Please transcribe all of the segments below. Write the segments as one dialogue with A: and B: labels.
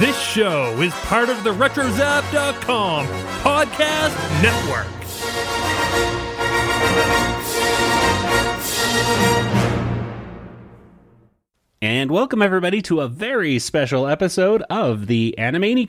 A: This show is part of the RetroZap.com podcast network.
B: And welcome everybody to a very special episode of the Animani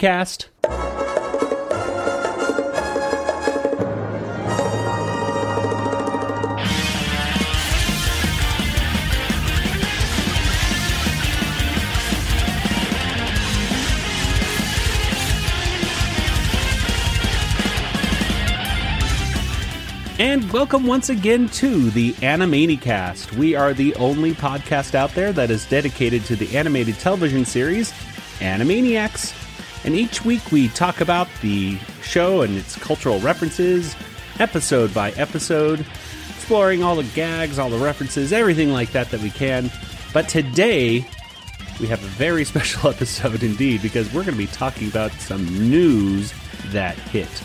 B: And welcome once again to the Animaniacast. We are the only podcast out there that is dedicated to the animated television series Animaniacs. And each week we talk about the show and its cultural references, episode by episode, exploring all the gags, all the references, everything like that that we can. But today we have a very special episode indeed because we're going to be talking about some news that hit.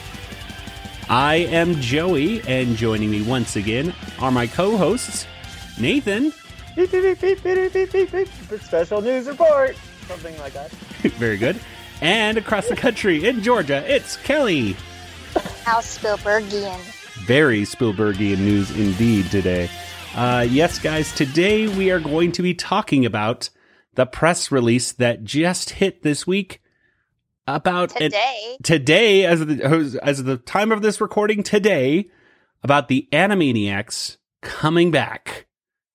B: I am Joey, and joining me once again are my co hosts, Nathan.
C: Special news report. Something like that.
B: Very good. And across the country in Georgia, it's Kelly.
D: How Spielbergian.
B: Very Spielbergian news indeed today. Uh, yes, guys, today we are going to be talking about the press release that just hit this week about an-
D: Today,
B: today as the as the time of this recording today about the Animaniacs coming back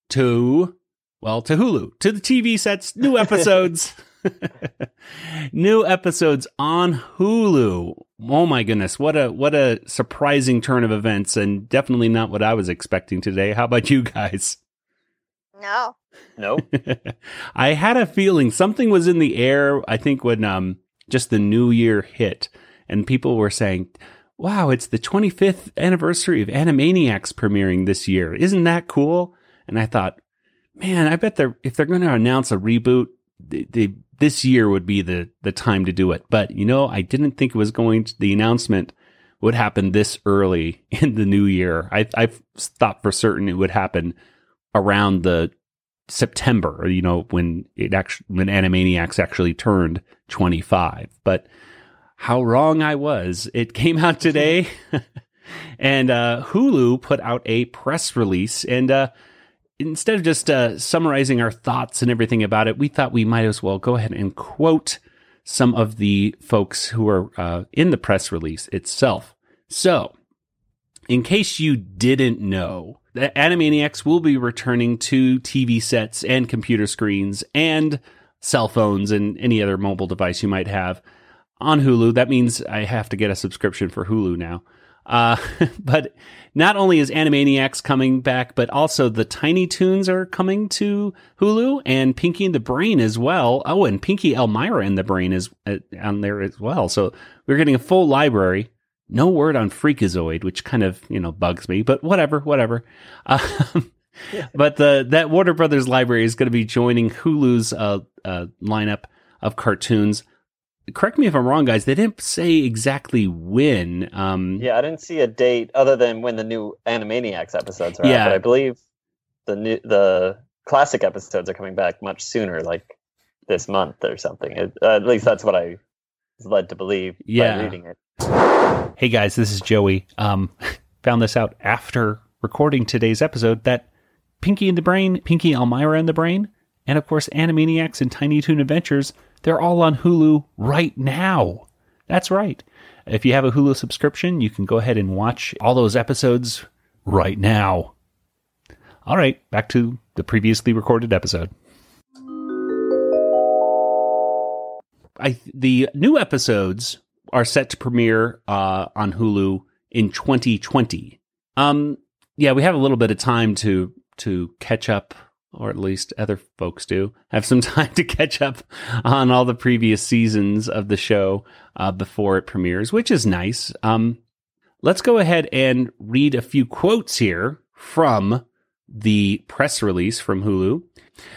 B: to well to Hulu to the TV sets new episodes new episodes on Hulu oh my goodness what a what a surprising turn of events and definitely not what I was expecting today how about you guys
D: no.
C: No.
B: I had a feeling something was in the air. I think when um just the new year hit and people were saying, "Wow, it's the 25th anniversary of Animaniacs premiering this year. Isn't that cool?" And I thought, "Man, I bet they're if they're going to announce a reboot, they, they, this year would be the the time to do it." But you know, I didn't think it was going to the announcement would happen this early in the new year. I I thought for certain it would happen around the September, you know, when it actually when Animaniacs actually turned 25. But how wrong I was. It came out today. and uh, Hulu put out a press release and uh, instead of just uh, summarizing our thoughts and everything about it, we thought we might as well go ahead and quote some of the folks who are uh, in the press release itself. So, in case you didn't know, the Animaniacs will be returning to TV sets and computer screens and cell phones and any other mobile device you might have on Hulu. That means I have to get a subscription for Hulu now. Uh, but not only is Animaniacs coming back, but also the Tiny Toons are coming to Hulu and Pinky and the Brain as well. Oh, and Pinky Elmyra and the Brain is uh, on there as well. So we're getting a full library. No word on Freakazoid, which kind of you know bugs me, but whatever, whatever. Um, but the that Warner Brothers library is going to be joining Hulu's uh, uh, lineup of cartoons. Correct me if I'm wrong, guys. They didn't say exactly when. Um,
C: Yeah, I didn't see a date other than when the new Animaniacs episodes are
B: Yeah.
C: out, but I believe the new the classic episodes are coming back much sooner, like this month or something. It, uh, at least that's what I was led to believe
B: Yeah.
C: by reading it.
B: Hey guys, this is Joey. Um, found this out after recording today's episode that Pinky in the Brain, Pinky Elmyra in the Brain, and of course Animaniacs and Tiny Toon Adventures, they're all on Hulu right now. That's right. If you have a Hulu subscription, you can go ahead and watch all those episodes right now. All right, back to the previously recorded episode. I the new episodes are set to premiere uh, on Hulu in 2020. Um, yeah, we have a little bit of time to to catch up, or at least other folks do have some time to catch up on all the previous seasons of the show uh, before it premieres, which is nice. Um, let's go ahead and read a few quotes here from the press release from Hulu.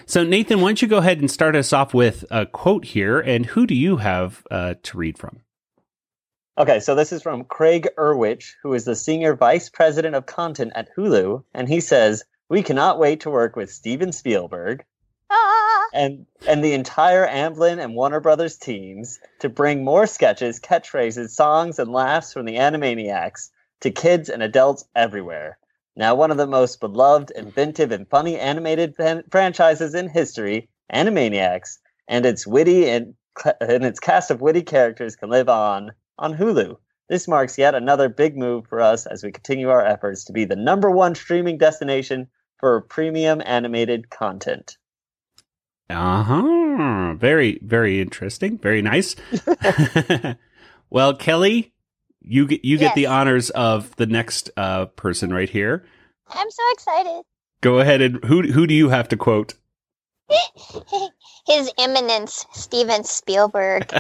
B: So, Nathan, why don't you go ahead and start us off with a quote here? And who do you have uh, to read from?
C: Okay, so this is from Craig Erwich, who is the senior vice president of content at Hulu, and he says, "We cannot wait to work with Steven Spielberg."
D: Ah,
C: and and the entire Amblin and Warner Brothers teams to bring more sketches, catchphrases, songs, and laughs from the Animaniacs to kids and adults everywhere. Now, one of the most beloved, inventive, and funny animated franchises in history, Animaniacs, and its witty and, and its cast of witty characters can live on on Hulu. This marks yet another big move for us as we continue our efforts to be the number one streaming destination for premium animated content.
B: Uh huh. Very, very interesting. Very nice. well, Kelly, you get you get the honors of the next uh, person right here.
D: I'm so excited.
B: Go ahead and who who do you have to quote?
D: His Eminence, Steven Spielberg.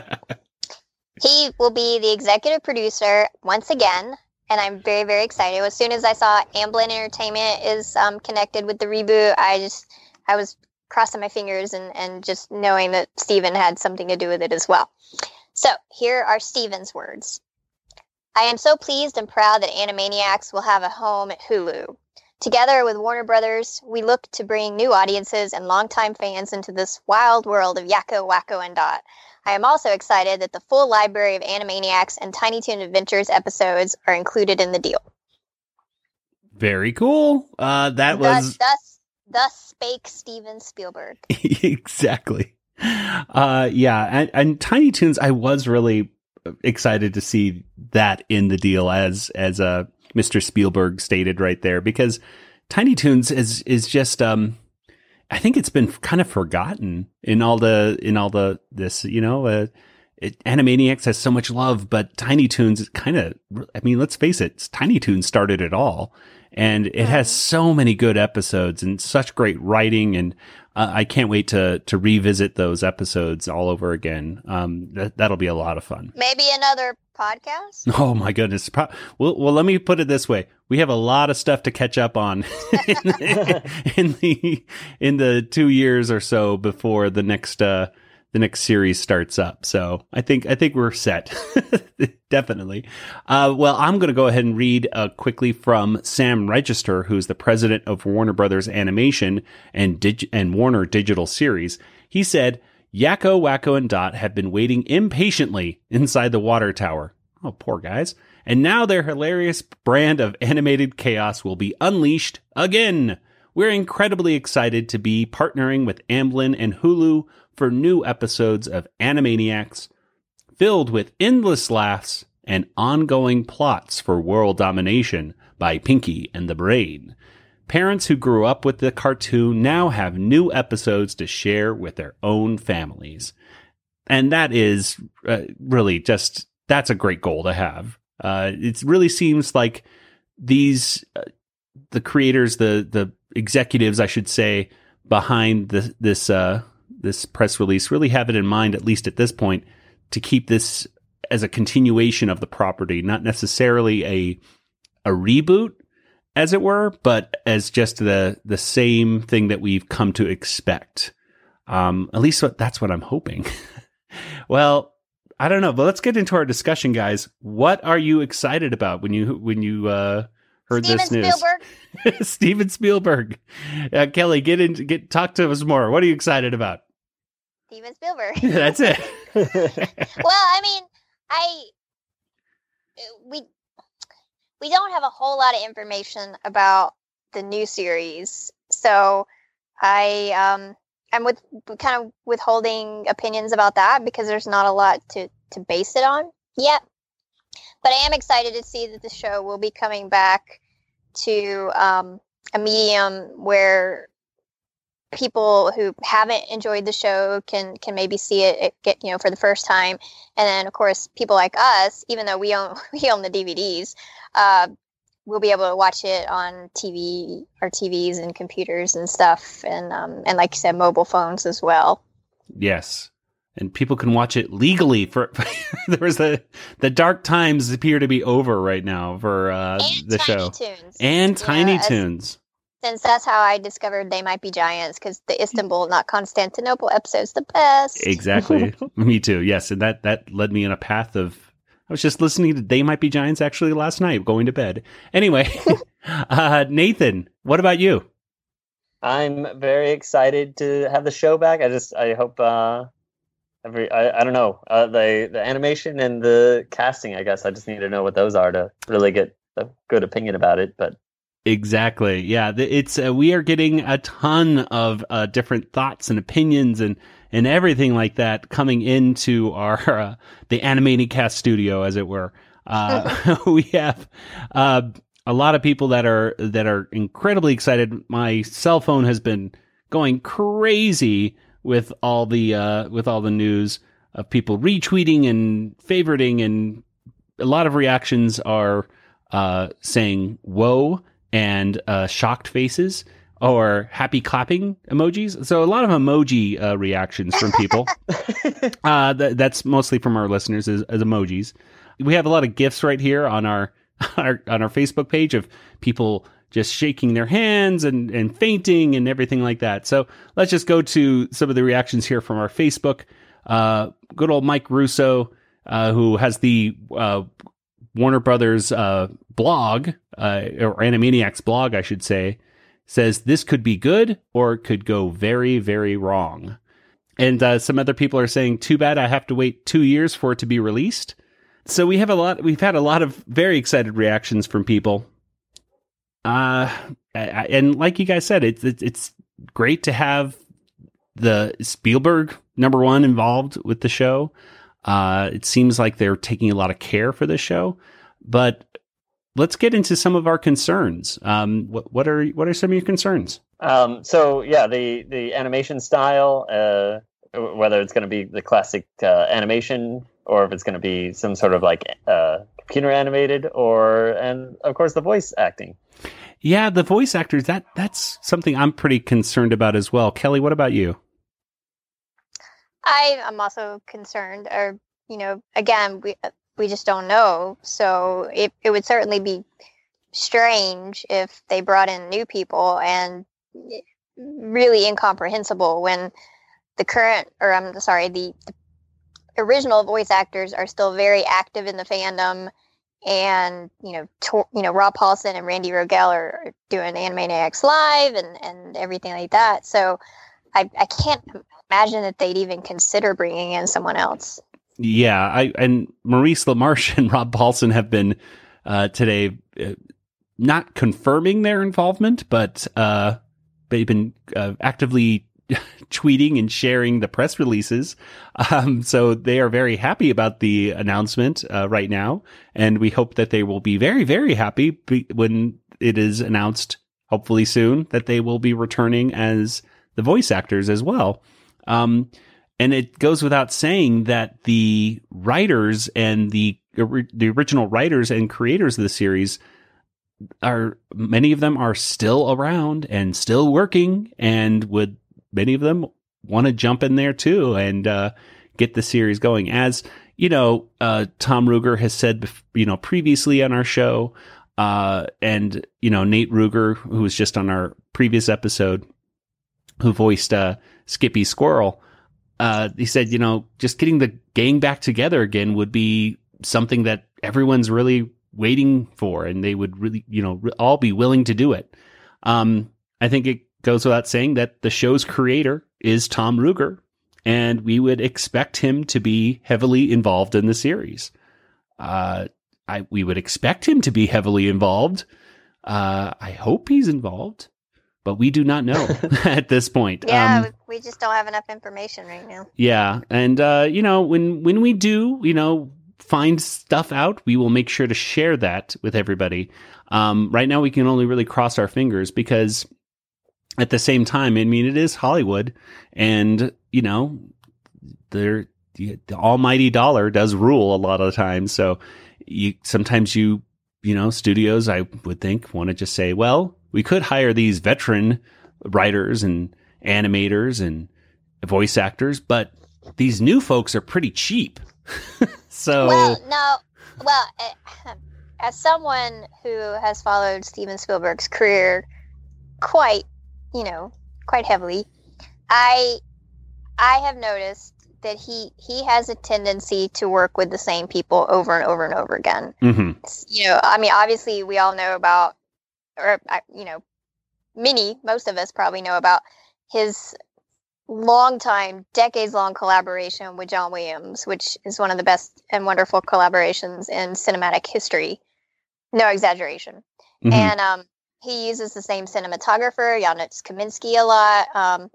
D: He will be the executive producer once again, and I'm very, very excited. As soon as I saw Amblin Entertainment is um, connected with the reboot, I just I was crossing my fingers and, and just knowing that Steven had something to do with it as well. So here are Steven's words. I am so pleased and proud that Animaniacs will have a home at Hulu. Together with Warner Brothers, we look to bring new audiences and longtime fans into this wild world of Yakko, Wakko, and Dot. I am also excited that the full library of Animaniacs and Tiny Toon Adventures episodes are included in the deal.
B: Very cool. Uh, that was
D: thus, thus spake Steven Spielberg.
B: exactly. Uh, yeah, and, and Tiny Toons, I was really excited to see that in the deal as as uh, Mr. Spielberg stated right there because Tiny Toons is is just um I think it's been kind of forgotten in all the in all the this you know uh, it, Animaniacs has so much love, but Tiny Toons is kind of I mean let's face it, Tiny Toons started it all, and it has so many good episodes and such great writing and uh, I can't wait to to revisit those episodes all over again. Um, that that'll be a lot of fun.
D: Maybe another podcast?
B: Oh my goodness! Pro- well, well, let me put it this way: we have a lot of stuff to catch up on in, the, in the in the two years or so before the next uh, the next series starts up. So I think I think we're set, definitely. Uh, well, I'm going to go ahead and read uh, quickly from Sam Register, who's the president of Warner Brothers Animation and Dig- and Warner Digital Series. He said. Yakko, Wakko, and Dot have been waiting impatiently inside the water tower. Oh, poor guys. And now their hilarious brand of animated chaos will be unleashed again. We're incredibly excited to be partnering with Amblin and Hulu for new episodes of Animaniacs filled with endless laughs and ongoing plots for world domination by Pinky and the Brain. Parents who grew up with the cartoon now have new episodes to share with their own families. And that is uh, really just, that's a great goal to have. Uh, it really seems like these, uh, the creators, the, the executives, I should say, behind the, this, uh, this press release really have it in mind, at least at this point, to keep this as a continuation of the property, not necessarily a, a reboot, as it were, but as just the the same thing that we've come to expect. Um, at least what, that's what I'm hoping. well, I don't know, but let's get into our discussion, guys. What are you excited about when you when you uh, heard
D: Steven
B: this news?
D: Spielberg.
B: Steven Spielberg. Uh, Kelly, get in, get talk to us more. What are you excited about?
D: Steven Spielberg.
B: That's it.
D: well, I mean, I we we don't have a whole lot of information about the new series, so I um I'm with kind of withholding opinions about that because there's not a lot to to base it on yet. But I am excited to see that the show will be coming back to um, a medium where people who haven't enjoyed the show can can maybe see it, it get you know for the first time and then of course people like us even though we own we own the dvds uh, we'll be able to watch it on tv our tvs and computers and stuff and um, and like you said mobile phones as well
B: Yes. And people can watch it legally for there was the the dark times appear to be over right now for uh the show. And Tiny
D: as-
B: Toons.
D: Since that's how i discovered they might be giants because the istanbul not constantinople episode's the best
B: Exactly. me too. Yes, and that that led me in a path of I was just listening to They Might Be Giants actually last night going to bed. Anyway, uh Nathan, what about you?
C: I'm very excited to have the show back. I just I hope uh every I, I don't know uh, the the animation and the casting. I guess I just need to know what those are to really get a good opinion about it. But
B: Exactly. Yeah, it's uh, we are getting a ton of uh, different thoughts and opinions and and everything like that coming into our uh, the animating cast studio, as it were. Uh, we have uh, a lot of people that are that are incredibly excited. My cell phone has been going crazy with all the uh, with all the news of people retweeting and favoriting, and a lot of reactions are uh, saying "whoa" and uh, shocked faces or happy clapping emojis. So a lot of emoji uh, reactions from people. uh, th- that's mostly from our listeners as, as emojis. We have a lot of gifts right here on our, our on our Facebook page of people just shaking their hands and, and fainting and everything like that. So let's just go to some of the reactions here from our Facebook. Uh, good old Mike Russo, uh, who has the uh, Warner Brothers uh, blog, uh, or Animaniacs blog, I should say, says this could be good or it could go very, very wrong. And uh, some other people are saying, too bad I have to wait two years for it to be released. So we have a lot, we've had a lot of very excited reactions from people. Uh, and like you guys said, it's, it's great to have the Spielberg number one involved with the show. Uh, it seems like they're taking a lot of care for the show, but let's get into some of our concerns. Um, what, what are what are some of your concerns?
C: Um, so yeah, the the animation style, uh, whether it's going to be the classic uh, animation or if it's going to be some sort of like uh, computer animated, or and of course the voice acting.
B: Yeah, the voice actors that that's something I'm pretty concerned about as well. Kelly, what about you?
D: I am also concerned, or you know, again, we uh, we just don't know. So it it would certainly be strange if they brought in new people and really incomprehensible when the current, or I'm sorry, the, the original voice actors are still very active in the fandom and you know, you know, Rob Paulsen and Randy Rogel are doing Animaniacs Live and and everything like that. So I I can't imagine that they'd even consider bringing in someone else.
B: Yeah, I and Maurice LaMarche and Rob Paulsen have been uh, today uh, not confirming their involvement, but uh, they've been uh, actively tweeting and sharing the press releases. Um, so they are very happy about the announcement uh, right now, and we hope that they will be very, very happy be- when it is announced, hopefully soon, that they will be returning as the voice actors as well. Um, and it goes without saying that the writers and the the original writers and creators of the series are many of them are still around and still working and would many of them want to jump in there too and uh, get the series going as you know uh, tom Ruegger has said you know previously on our show uh, and you know nate Ruegger who was just on our previous episode who voiced uh, skippy squirrel uh, he said you know just getting the gang back together again would be something that everyone's really waiting for and they would really you know all be willing to do it. Um, i think it goes without saying that the show's creator is tom Ruegger, and we would expect him to be heavily involved in the series. Uh, I, we would expect him to be heavily involved. Uh, i hope he's involved but we do not know at this point
D: Yeah,
B: Um,
D: we just don't have enough information right now.
B: yeah, and uh, you know when when we do, you know, find stuff out, we will make sure to share that with everybody. Um, right now, we can only really cross our fingers because at the same time, I mean, it is Hollywood, and you know, there the, the almighty dollar does rule a lot of the time. So you sometimes you you know studios I would think want to just say, well, we could hire these veteran writers and animators and voice actors, but these new folks are pretty cheap. so
D: Well, no. Well, as someone who has followed Steven Spielberg's career quite, you know, quite heavily, I I have noticed that he he has a tendency to work with the same people over and over and over again.
B: mhm.
D: you know, I mean, obviously, we all know about, or you know, many, most of us probably know about his long time, decades long collaboration with John Williams, which is one of the best and wonderful collaborations in cinematic history. No exaggeration.
B: Mhm.
D: And um, he uses the same cinematographer, Janusz Kaminski, a lot. Um,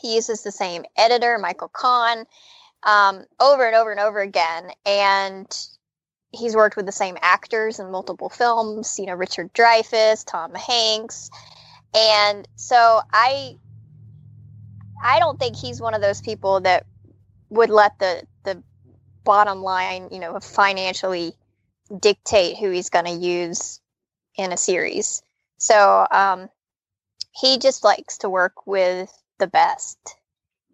D: he uses the same editor, Michael Kahn, um, over and over and over again. And he's worked with the same actors in multiple films, you know, Richard Dreyfuss, Tom Hanks. And so I I don't think he's one of those people that would let the the bottom line, you know, financially dictate who he's going to use in a series. So um, he just likes to work with the best,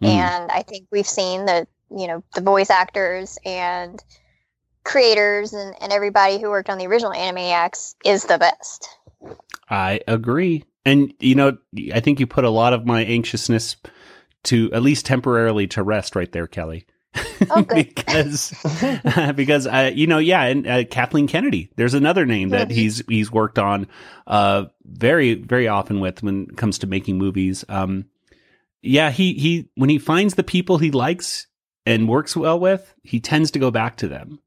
B: Mm.
D: and I think we've seen the you know the voice actors and creators and, and everybody who worked on the original Animaniacs is the best.
B: I agree. And you know, I think you put a lot of my anxiousness to at least temporarily to rest right there, Kelly.
D: Oh,
B: because because uh, you know, yeah, and uh, Kathleen Kennedy. There's another name that he's he's worked on uh very very often with when it comes to making movies. Um yeah, he he when he finds the people he likes and works well with, he tends to go back to them.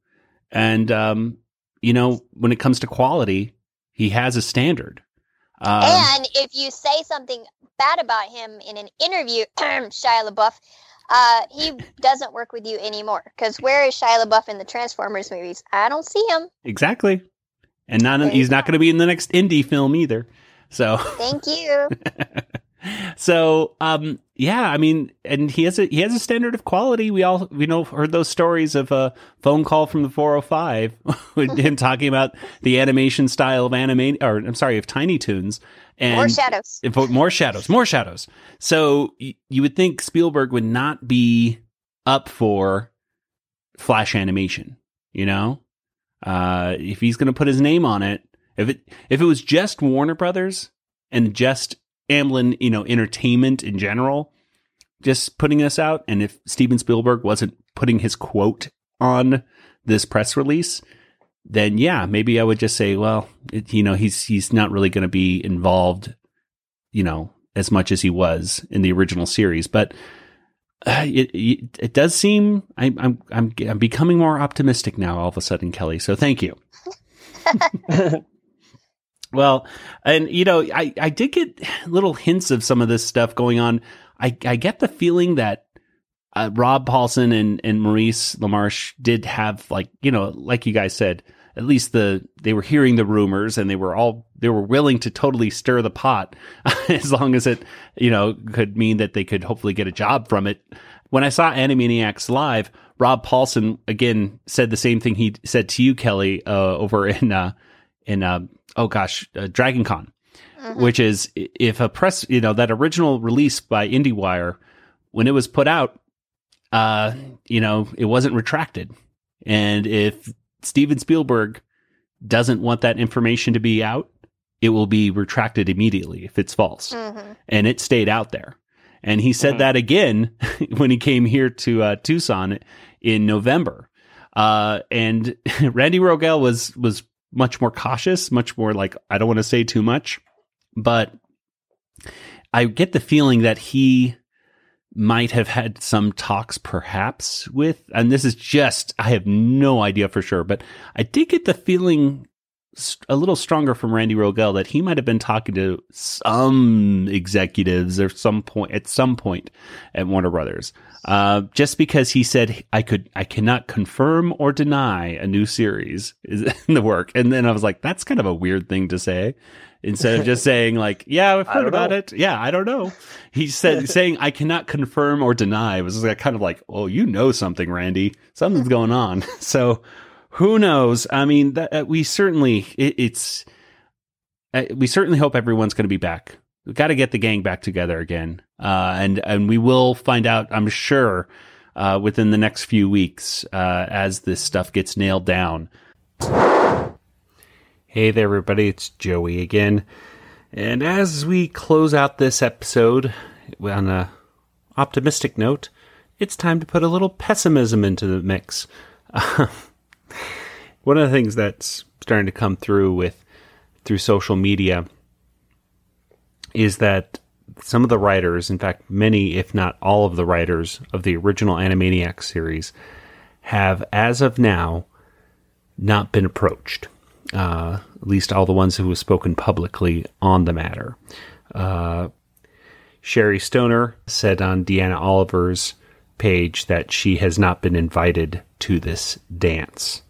B: And um you know, when it comes to quality, he has a standard. Um,
D: and if you say something bad about him in an interview, Shia LaBeouf, uh, he doesn't work with you anymore. Because where is Shia LaBeouf in the Transformers movies? I don't see him.
B: Exactly. And not he's not going to be in the next Indy film either. So
D: Thank you.
B: so um yeah, I mean and he has a he has a standard of quality. We all we know heard those stories of a phone call from the 405 with him talking about the animation style of anime or I'm sorry, of Tiny Toons and
D: More shadows.
B: more shadows, more shadows. So y- you would think Spielberg would not be up for flash animation, you know? Uh, if he's going to put his name on it, if it if it was just Warner Brothers and just Amblin, you know, entertainment in general, just putting this out, and if Steven Spielberg wasn't putting his quote on this press release, then yeah, maybe I would just say, well, it, you know, he's he's not really going to be involved, you know, as much as he was in the original series. But uh, it, it it does seem I, I'm I'm I'm becoming more optimistic now. All of a sudden, Kelly. So thank you. Well, and you know, I I did get little hints of some of this stuff going on. I I get the feeling that uh, Rob Paulsen and and Maurice LaMarche did have like you know, like you guys said, at least the they were hearing the rumors and they were all they were willing to totally stir the pot as long as it you know could mean that they could hopefully get a job from it. When I saw Animaniacs live, Rob Paulsen again said the same thing he said to you, Kelly, uh, over in uh, in uh, oh gosh, uh, Dragon Con,
D: Mhm.
B: which is if a press, you know, that original release by IndieWire, when it was put out, uh, you know, it wasn't retracted. And if Steven Spielberg doesn't want that information to be out, it will be retracted immediately if it's false.
D: Mhm.
B: And it stayed out there. And he said
C: Mhm.
B: that again when he came here to uh, Tucson in November. Uh, and Randy Rogel was was much more cautious, much more like I don't want to say too much, but I get the feeling that he might have had some talks perhaps with and this is just I have no idea for sure, but I did get the feeling a little stronger from Randy Rogel that he might have been talking to some executives or some point at some point at Warner Brothers. Uh, just because he said I could, I cannot confirm or deny a new series is in the work, and then I was like, that's kind of a weird thing to say. Instead of just saying like, yeah, I've heard about
C: know.
B: it. Yeah, I don't know. He said saying I cannot confirm or deny was like, kind of like, oh, you know something, Randy. Something's going on. So who knows? I mean, that, uh, we certainly it, it's uh, we certainly hope everyone's going to be back. We got to get the gang back together again, uh, and and we will find out. I'm sure uh, within the next few weeks uh, as this stuff gets nailed down. Hey there, everybody! It's Joey again, and as we close out this episode on a optimistic note, it's time to put a little pessimism into the mix. One of the things that's starting to come through with through social media is that some of the writers, in fact, many, if not all of the writers of the original Animaniacs series, have, as of now, not been approached. Uh, at least all the ones who have spoken publicly on the matter. Uh, Sherry Stoner said on Deanna Oliver's page that she has not been invited to this dance.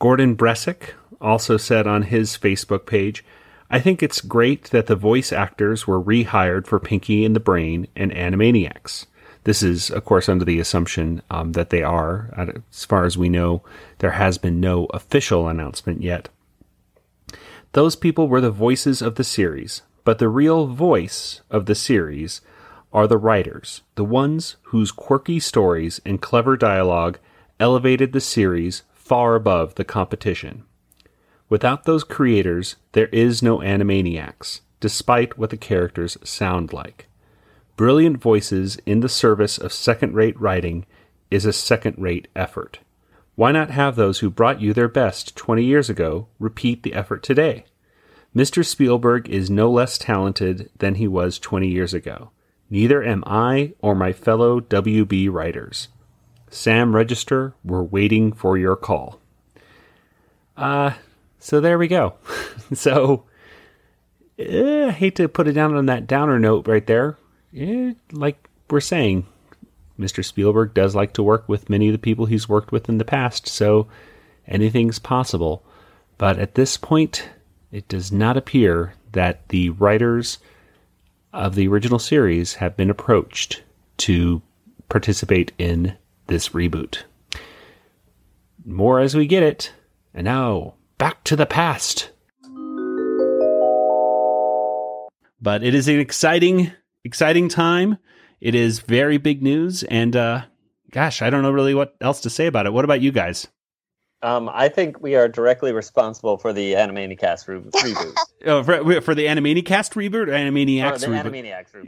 B: Gordon Bressack also said on his Facebook page, I think it's great that the voice actors were rehired for Pinky and the Brain and Animaniacs. This is, of course, under the assumption um, that they are. As far as we know, there has been no official announcement yet. Those people were the voices of the series, but the real voice of the series are the writers, the ones whose quirky stories and clever dialogue elevated the series far above the competition. Without those creators, there is no Animaniacs, despite what the characters sound like. Brilliant voices in the service of second rate writing is a second rate effort. Why not have those who brought you their best 20 years ago repeat the effort today? Mr. Spielberg is no less talented than he was 20 years ago. Neither am I or my fellow WB writers. Sam Register, we're waiting for your call. Uh, so there we go. so, eh, I hate to put it down on that downer note right there. Eh, like we're saying, Mr. Spielberg does like to work with many of the people he's worked with in the past, so anything's possible. But at this point, it does not appear that the writers of the original series have been approached to participate in this reboot. More as we get it. And now, back to the past. But it is an exciting, exciting time. It is very big news. And uh, gosh, I don't know really what else to say about it. What about you guys?
C: Um, I think we are directly responsible for the Animaniacast re- reboot.
B: Oh, for, for the Animaniacast reboot or Animaniacs
C: Or the
B: reboot?
C: Animaniacs reboot.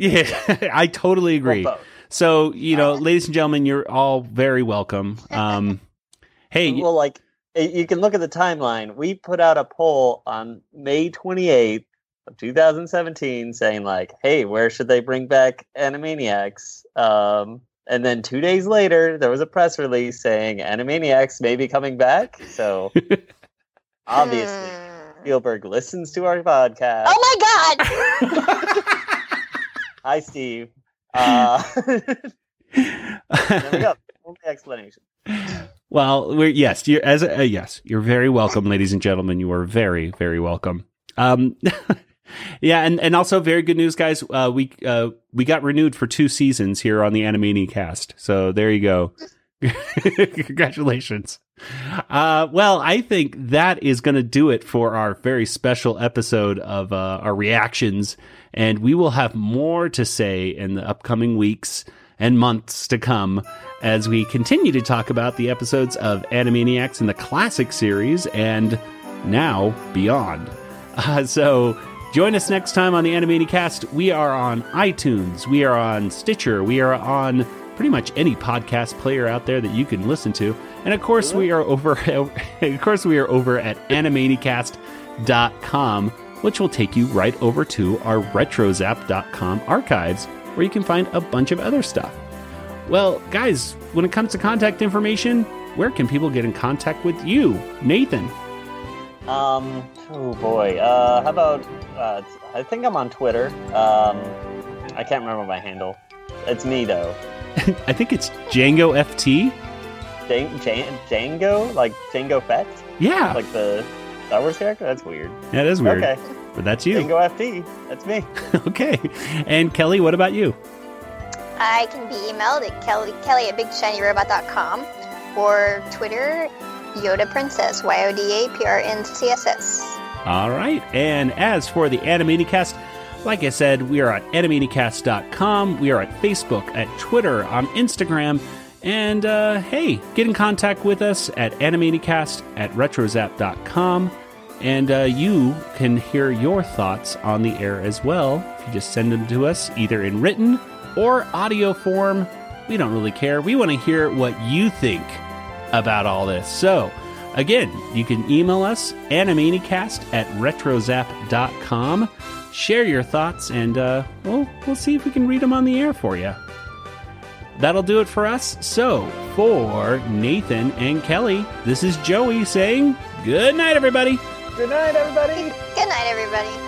B: Yeah, I totally agree.
C: Well.
B: So, you know, ladies and gentlemen, you're all very welcome. Um, hey,
C: Well, like you can look at the timeline. We put out a poll on May 28th of 2017 saying like, "Hey, where should they bring back Animaniacs?" Um, and then two days later, there was a press release saying Animaniacs may be coming back. So obviously,
D: Hmm.
C: Spielberg listens to our podcast.
D: Oh my god!
C: Hi, Steve. Uh, there we go. Only explanation.
B: well, we're, yes, you're as uh, yes, you're very welcome, ladies and gentlemen. You are very, very welcome. Um, yeah, and and also very good news, guys. Uh, we uh, we got renewed for two seasons here on the Animani Cast. So there you go. Congratulations. Uh, well, I think that is going to do it for our very special episode of uh, our reactions, and we will have more to say in the upcoming weeks and months to come as we continue to talk about the episodes of Animaniacs in the classic series and now beyond. Uh, so join us next time on the Animani Cast. We are on iTunes, we are on Stitcher, we are on pretty much any podcast player out there that you can listen to. And of course, we are over of course we are over at animanicast.com, which will take you right over to our retrozap.com archives where you can find a bunch of other stuff. Well, guys, when it comes to contact information, where can people get in contact with you? Nathan.
C: Um. Oh boy. Uh. How about? Uh, I think I'm on Twitter. Um. I can't remember my handle. It's me though.
B: I think it's Django FT.
C: Jan- Jan- Django, like Jango Fett,
B: Yeah,
C: like the Star Wars character. That's weird.
B: that is weird.
C: Okay.
B: But that's you.
C: Django FT. That's me.
B: okay. And Kelly, what about you?
D: I can be emailed at kelly, kelly at bigshinyrobot.com or Twitter, Yoda Princess, Y-O-D-A-P-R-N-C-S-S.
B: All right. And as for the Animanicast, like I said, we are at animanicast.com. We are at Facebook, at Twitter, on Instagram. And uh, hey, get in contact with us at animanicast at retrozap.com. And uh, you can hear your thoughts on the air as well. If you just send them to us, either in written or audio form, we don't really care. We want to hear what you think about all this. So, again, you can email us animanicast at retrozap.com. share your thoughts, and uh, we'll, we'll see if we can read them on the air for you. That'll do it for us. So, for Nathan and Kelly, this is Joey saying good night, everybody.
C: Good night, everybody.
D: Good night, everybody.